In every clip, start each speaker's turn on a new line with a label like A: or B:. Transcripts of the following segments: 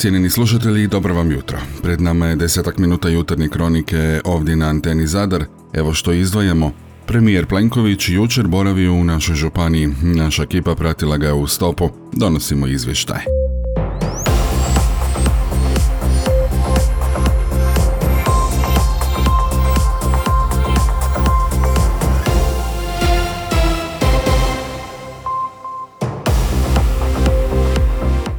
A: Cijenjeni slušatelji, dobro vam jutro. Pred nama je desetak minuta jutarnje kronike ovdje na anteni Zadar. Evo što izdvajamo. Premijer Plenković jučer boravio u našoj županiji. Naša ekipa pratila ga u stopu. Donosimo izvještaj.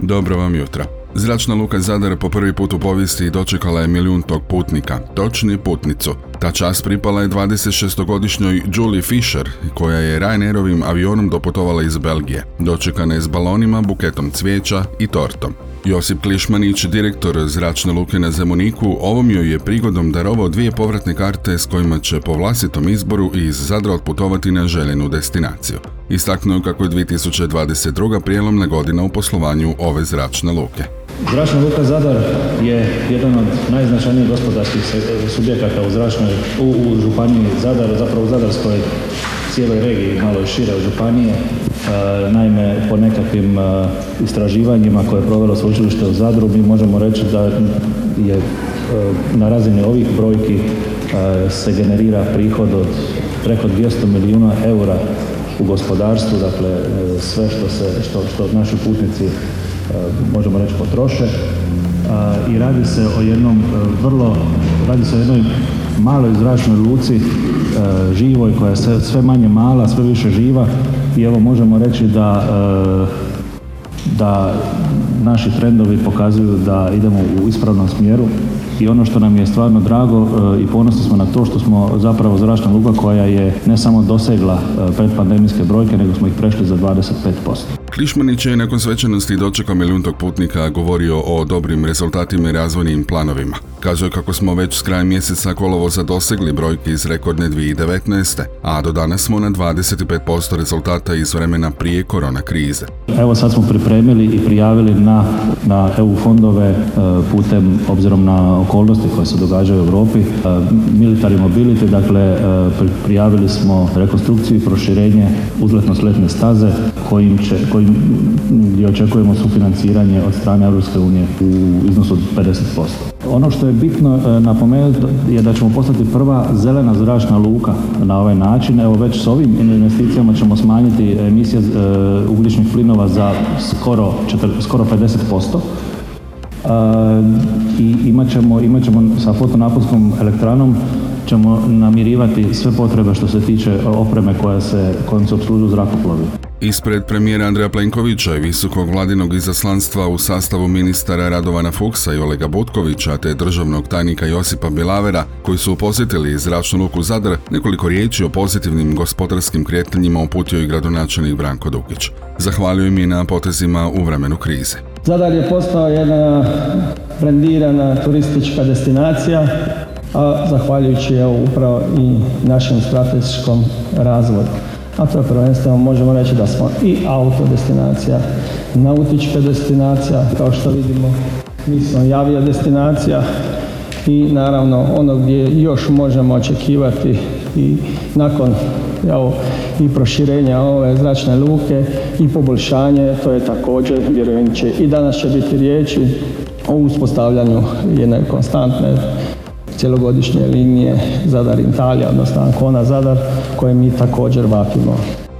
A: Dobro vam jutra. Zračna luka Zadar po prvi put u povijesti dočekala je milijun tog putnika, točnije putnicu. Ta čast pripala je 26-godišnjoj Julie Fisher, koja je Ryanairovim avionom doputovala iz Belgije. Dočekana je s balonima, buketom cvijeća i tortom. Josip Klišmanić, direktor zračne luke na Zemuniku, ovom joj je prigodom darovao dvije povratne karte s kojima će po vlastitom izboru iz Zadra otputovati na željenu destinaciju. Istaknuo kako je 2022. prijelomna godina u poslovanju ove zračne luke.
B: Zračna luka Zadar je jedan od najznačajnijih gospodarskih subjekata u zračnoj, u, županiji Zadar, zapravo u Zadarskoj cijeloj regiji, malo šire od županije. E, naime, po nekakvim e, istraživanjima koje je provelo sveučilište u Zadru, mi možemo reći da je e, na razini ovih brojki se generira prihod od preko 200 milijuna eura u gospodarstvu, dakle sve što, se, što, što naši putnici možemo reći potroše i radi se o jednom vrlo, radi se o jednoj maloj zračnoj luci živoj koja je sve manje mala, sve više živa i evo možemo reći da da naši trendovi pokazuju da idemo u ispravnom smjeru i ono što nam je stvarno drago i ponosni smo na to što smo zapravo zračna luka koja je ne samo dosegla predpandemijske brojke, nego smo ih prešli za 25%.
A: Klišmanić je nakon svečanosti dočekao milijuntog putnika govorio o dobrim rezultatima i razvojnim planovima. Kazuje kako smo već s krajem mjeseca kolovoza dosegli brojke iz rekordne 2019. a do danas smo na 25% rezultata iz vremena prije korona krize.
B: Evo sad smo pripremili i prijavili na, na EU fondove e, putem, obzirom na okolnosti koje se događaju u Europi, e, military mobility, dakle e, prijavili smo rekonstrukciju i proširenje uzletno-sletne staze kojim će, kojim, gdje očekujemo sufinanciranje od strane Europske unije u iznosu od 50%. Ono što je bitno e, napomenuti je da ćemo postati prva zelena zračna luka na ovaj način. Evo već s ovim investicijama ćemo smanjiti emisije ugljičnih plinova za skoro, skoro 50%. I imat ćemo, imat ćemo sa fotonaponskom elektranom ćemo namirivati sve potrebe što se tiče opreme koja se, kojom se zrakoplovi.
A: Ispred premijera Andreja Plenkovića i visokog vladinog izaslanstva u sastavu ministara Radovana Fuksa i Olega Butkovića te državnog tajnika Josipa Bilavera koji su posjetili zračnu luku Zadar nekoliko riječi o pozitivnim gospodarskim kretanjima uputio i gradonačelnik Branko Dukić. Zahvalio im je na potezima u vremenu krize.
C: Zadar je postao jedna brendirana turistička destinacija, a zahvaljujući evo upravo i našem strateškom razvoju. A to prvenstveno možemo reći da smo i auto destinacija, nautička destinacija, kao što vidimo, mi smo javija destinacija i naravno ono gdje još možemo očekivati i nakon i proširenja ove zračne luke i poboljšanje, to je također, vjerujem će i danas će biti riječi o uspostavljanju jedne konstantne cjelogodišnje linije Zadar Italija, odnosno Ancona Zadar, koje mi također vapimo.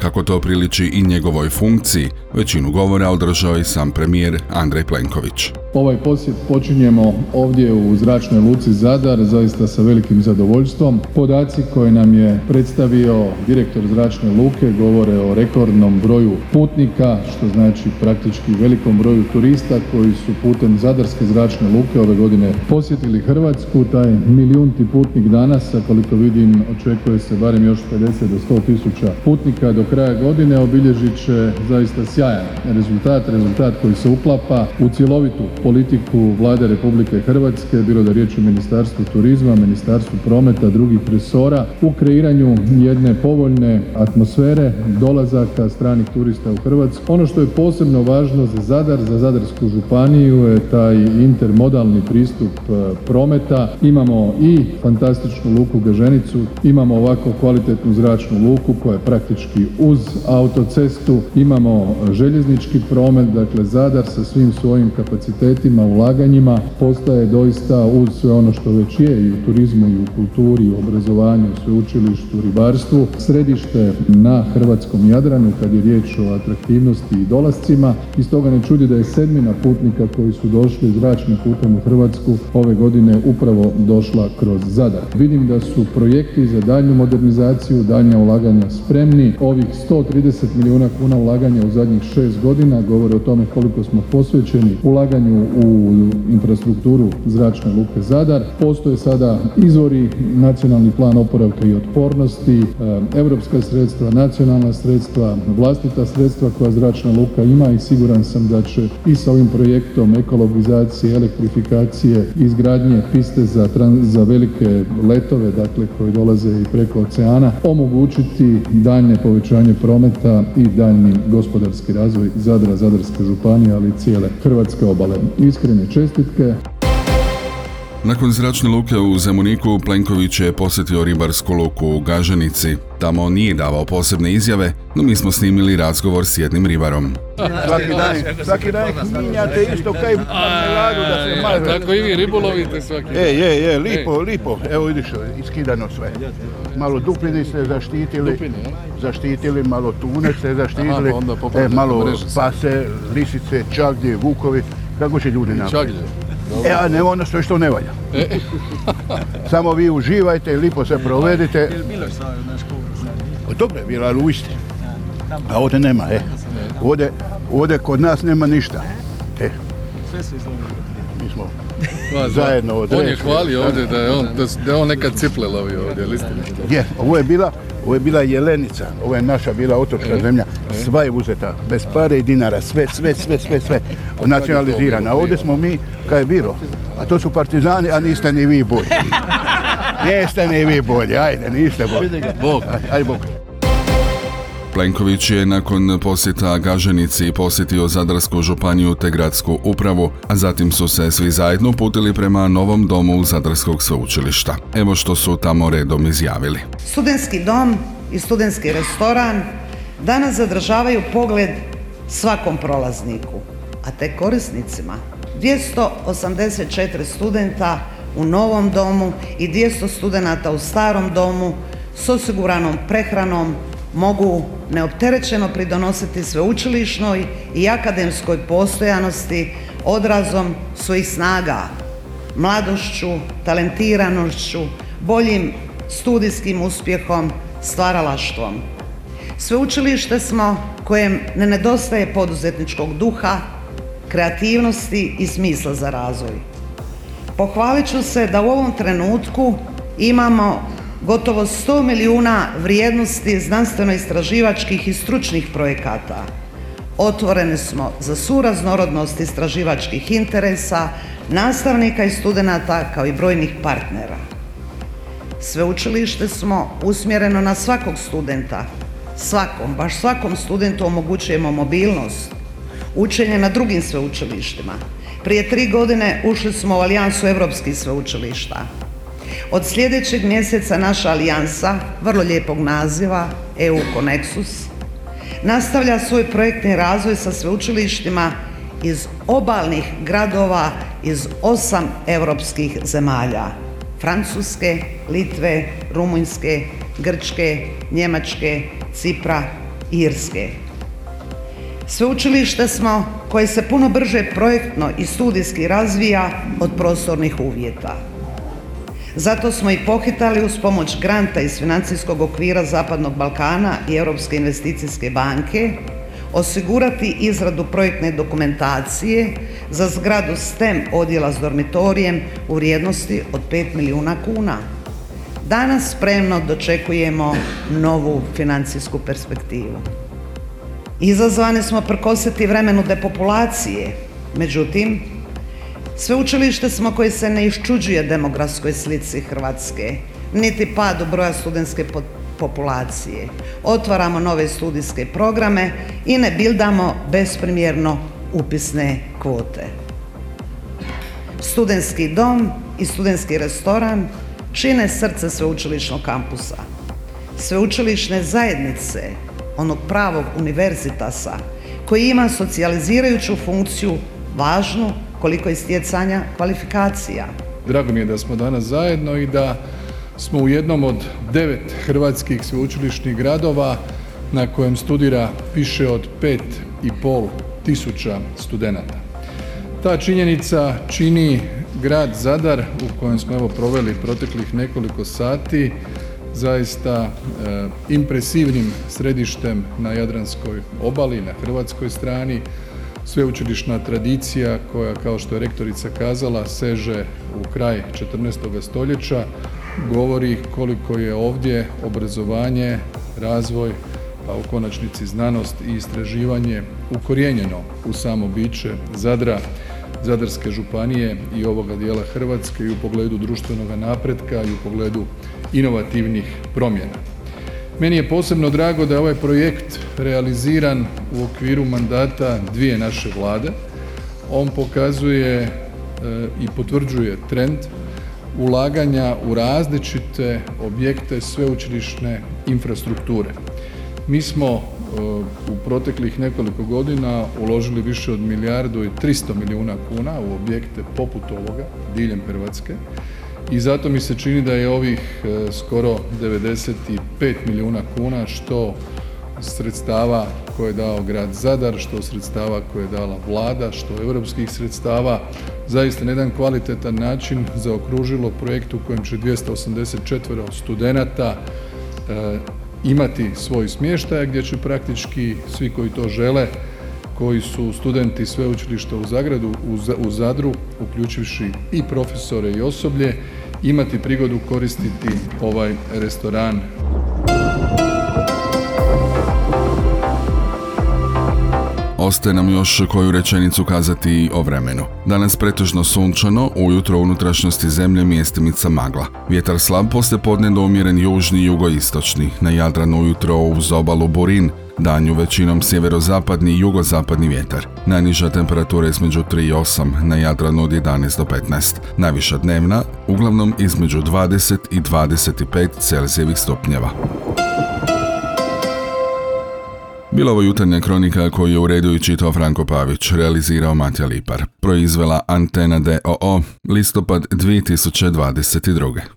A: Kako to priliči i njegovoj funkciji, većinu govora održao i sam premijer Andrej Plenković.
D: Ovaj posjet počinjemo ovdje u zračnoj luci Zadar, zaista sa velikim zadovoljstvom. Podaci koje nam je predstavio direktor zračne luke govore o rekordnom broju putnika, što znači praktički velikom broju turista koji su putem Zadarske zračne luke ove godine posjetili Hrvatsku. Taj milijunti putnik danas, a koliko vidim očekuje se barem još 50 do 100 tisuća putnika do kraja godine, obilježit će zaista sjajan rezultat, rezultat koji se uklapa u cjelovitu politiku Vlade Republike Hrvatske, bilo da riječ o Ministarstvu turizma, Ministarstvu prometa, drugih resora, u kreiranju jedne povoljne atmosfere dolazaka stranih turista u Hrvatsku. Ono što je posebno važno za Zadar, za Zadarsku županiju je taj intermodalni pristup e, prometa. Imamo i fantastičnu luku Gaženicu, imamo ovako kvalitetnu zračnu luku koja je praktički uz autocestu, imamo željeznički promet, dakle Zadar sa svim svojim kapacitetima ulaganjima postaje doista uz sve ono što već je i u turizmu i u kulturi, i u obrazovanju, sveučilištu, ribarstvu, središte na hrvatskom Jadranu kad je riječ o atraktivnosti i dolascima i stoga ne čudi da je sedmina putnika koji su došli zračnim putem u Hrvatsku ove godine upravo došla kroz Zadar. Vidim da su projekti za daljnju modernizaciju, daljnja ulaganja spremni. Ovih 130 milijuna kuna ulaganja u zadnjih šest godina govore o tome koliko smo posvećeni ulaganju u infrastrukturu zračne luke Zadar. Postoje sada izvori, nacionalni plan oporavka i otpornosti, europska sredstva, nacionalna sredstva, vlastita sredstva koja zračna luka ima i siguran sam da će i sa ovim projektom ekologizacije, elektrifikacije, izgradnje piste za, za velike letove, dakle koji dolaze i preko oceana, omogućiti daljnje povećanje prometa i daljnji gospodarski razvoj Zadra, Zadarske županije, ali i cijele Hrvatske obale. Iskrene čestitke.
A: Nakon zračne luke u Zemuniku, Plenković je posjetio ribarsku luku u Gaženici. Tamo nije davao posebne izjave, no mi smo snimili razgovor s jednim ribarom.
E: Svaki dan, svaki dan minjate isto kaj marmeladu da se maže.
F: Tako i vi ribolovite svaki
E: E, je, je, lipo, lipo. Evo vidiš, iskidano sve. Malo dupini ste zaštitili, zaštitili, malo tune ste zaštitili,
F: pa onda
E: e, malo pase, lisice, čagdje, vukovi. Kako će ljudi napraviti? E, a ne ono sve što ne valja. Samo vi uživajte, lipo se provedite. Pa Dobro je bila, ali u Istri. A ovdje nema, e. Ovdje, ovdje kod nas nema ništa. E. Mi smo
F: Pa,
E: Zajedno
F: On je hvalio ovdje da je on, da, je on nekad ciple lovio ovdje.
E: Je, ovo je bila, ovo je bila jelenica, ovo je naša bila otočka zemlja, sva je uzeta, bez pare i dinara, sve, sve, sve, sve, sve, nacionalizirana. A ovdje smo mi, kaj je bilo, a to su partizani, a niste ni vi bolji. Niste ni vi bolji, ajde, niste bolji.
F: Bog.
E: Ajde, Bog.
A: Plenković je nakon posjeta Gaženici posjetio Zadarsku županiju te gradsku upravu, a zatim su se svi zajedno putili prema novom domu Zadarskog sveučilišta. Evo što su tamo redom izjavili.
G: Studentski dom i studentski restoran danas zadržavaju pogled svakom prolazniku, a te korisnicima 284 studenta u novom domu i 200 studenata u starom domu s osiguranom prehranom mogu neopterećeno pridonositi sveučilišnoj i akademskoj postojanosti odrazom svojih snaga, mladošću, talentiranošću, boljim studijskim uspjehom, stvaralaštvom. Sveučilište smo kojem ne nedostaje poduzetničkog duha, kreativnosti i smisla za razvoj. Pohvalit ću se da u ovom trenutku imamo gotovo 100 milijuna vrijednosti znanstveno-istraživačkih i stručnih projekata. Otvoreni smo za svu raznorodnost istraživačkih interesa, nastavnika i studenata kao i brojnih partnera. Sveučilište smo usmjereno na svakog studenta. Svakom, baš svakom studentu omogućujemo mobilnost, učenje na drugim sveučilištima. Prije tri godine ušli smo u alijansu europskih sveučilišta. Od sljedećeg mjeseca naša alijansa, vrlo lijepog naziva, EU Connexus, nastavlja svoj projektni razvoj sa sveučilištima iz obalnih gradova iz osam europskih zemalja. Francuske, Litve, Rumunjske, Grčke, Njemačke, Cipra, Irske. Sveučilište smo koje se puno brže projektno i studijski razvija od prostornih uvjeta. Zato smo i pohitali uz pomoć granta iz financijskog okvira Zapadnog Balkana i Europske investicijske banke osigurati izradu projektne dokumentacije za zgradu STEM odjela s dormitorijem u vrijednosti od 5 milijuna kuna. Danas spremno dočekujemo novu financijsku perspektivu. Izazvani smo prkositi vremenu depopulacije, međutim, Sveučilište smo koje se ne iščuđuje demografskoj slici Hrvatske, niti padu broja studentske po- populacije. Otvaramo nove studijske programe i ne bildamo besprimjerno upisne kvote. Studentski dom i studentski restoran čine srce sveučilišnog kampusa. Sveučilišne zajednice, onog pravog univerzitasa, koji ima socijalizirajuću funkciju važnu koliko i stjecanja kvalifikacija.
D: Drago mi je da smo danas zajedno i da smo u jednom od devet hrvatskih sveučilišnih gradova na kojem studira više od pet i pol tisuća studenata. Ta činjenica čini grad Zadar u kojem smo evo proveli proteklih nekoliko sati zaista e, impresivnim središtem na Jadranskoj obali, na hrvatskoj strani, sveučilišna tradicija koja kao što je rektorica kazala seže u kraj 14. stoljeća govori koliko je ovdje obrazovanje, razvoj, a u konačnici znanost i istraživanje ukorijenjeno u samo biće Zadra, Zadarske županije i ovoga dijela Hrvatske i u pogledu društvenog napretka i u pogledu inovativnih promjena. Meni je posebno drago da je ovaj projekt realiziran u okviru mandata dvije naše vlade. On pokazuje e, i potvrđuje trend ulaganja u različite objekte sveučilišne infrastrukture. Mi smo e, u proteklih nekoliko godina uložili više od milijardu i 300 milijuna kuna u objekte poput ovoga diljem Hrvatske i zato mi se čini da je ovih e, skoro 95 milijuna kuna što sredstava koje je dao grad Zadar, što sredstava koje je dala vlada, što europskih sredstava, zaista na jedan kvalitetan način zaokružilo projekt u kojem će 284 studenata e, imati svoj smještaj gdje će praktički svi koji to žele koji su studenti sveučilišta u Zagradu, u Zadru, uključivši i profesore i osoblje, imati prigodu koristiti ovaj restoran
A: Ostaje nam još koju rečenicu kazati o vremenu. Danas pretežno sunčano, ujutro u unutrašnjosti zemlje mjestimica magla. Vjetar slab poslije podne do umjeren južni i jugoistočni. Na Jadranu ujutro uz obalu Burin, danju većinom sjeverozapadni i jugozapadni vjetar. Najniža temperatura između 3 i 8, na Jadranu od 11 do 15. Najviša dnevna, uglavnom između 20 i 25 Celzijevih stupnjeva. Bila ovo jutarnja kronika koju je uredio i čitao Franko Pavić, realizirao Matja Lipar. Proizvela Antena DOO, listopad 2022.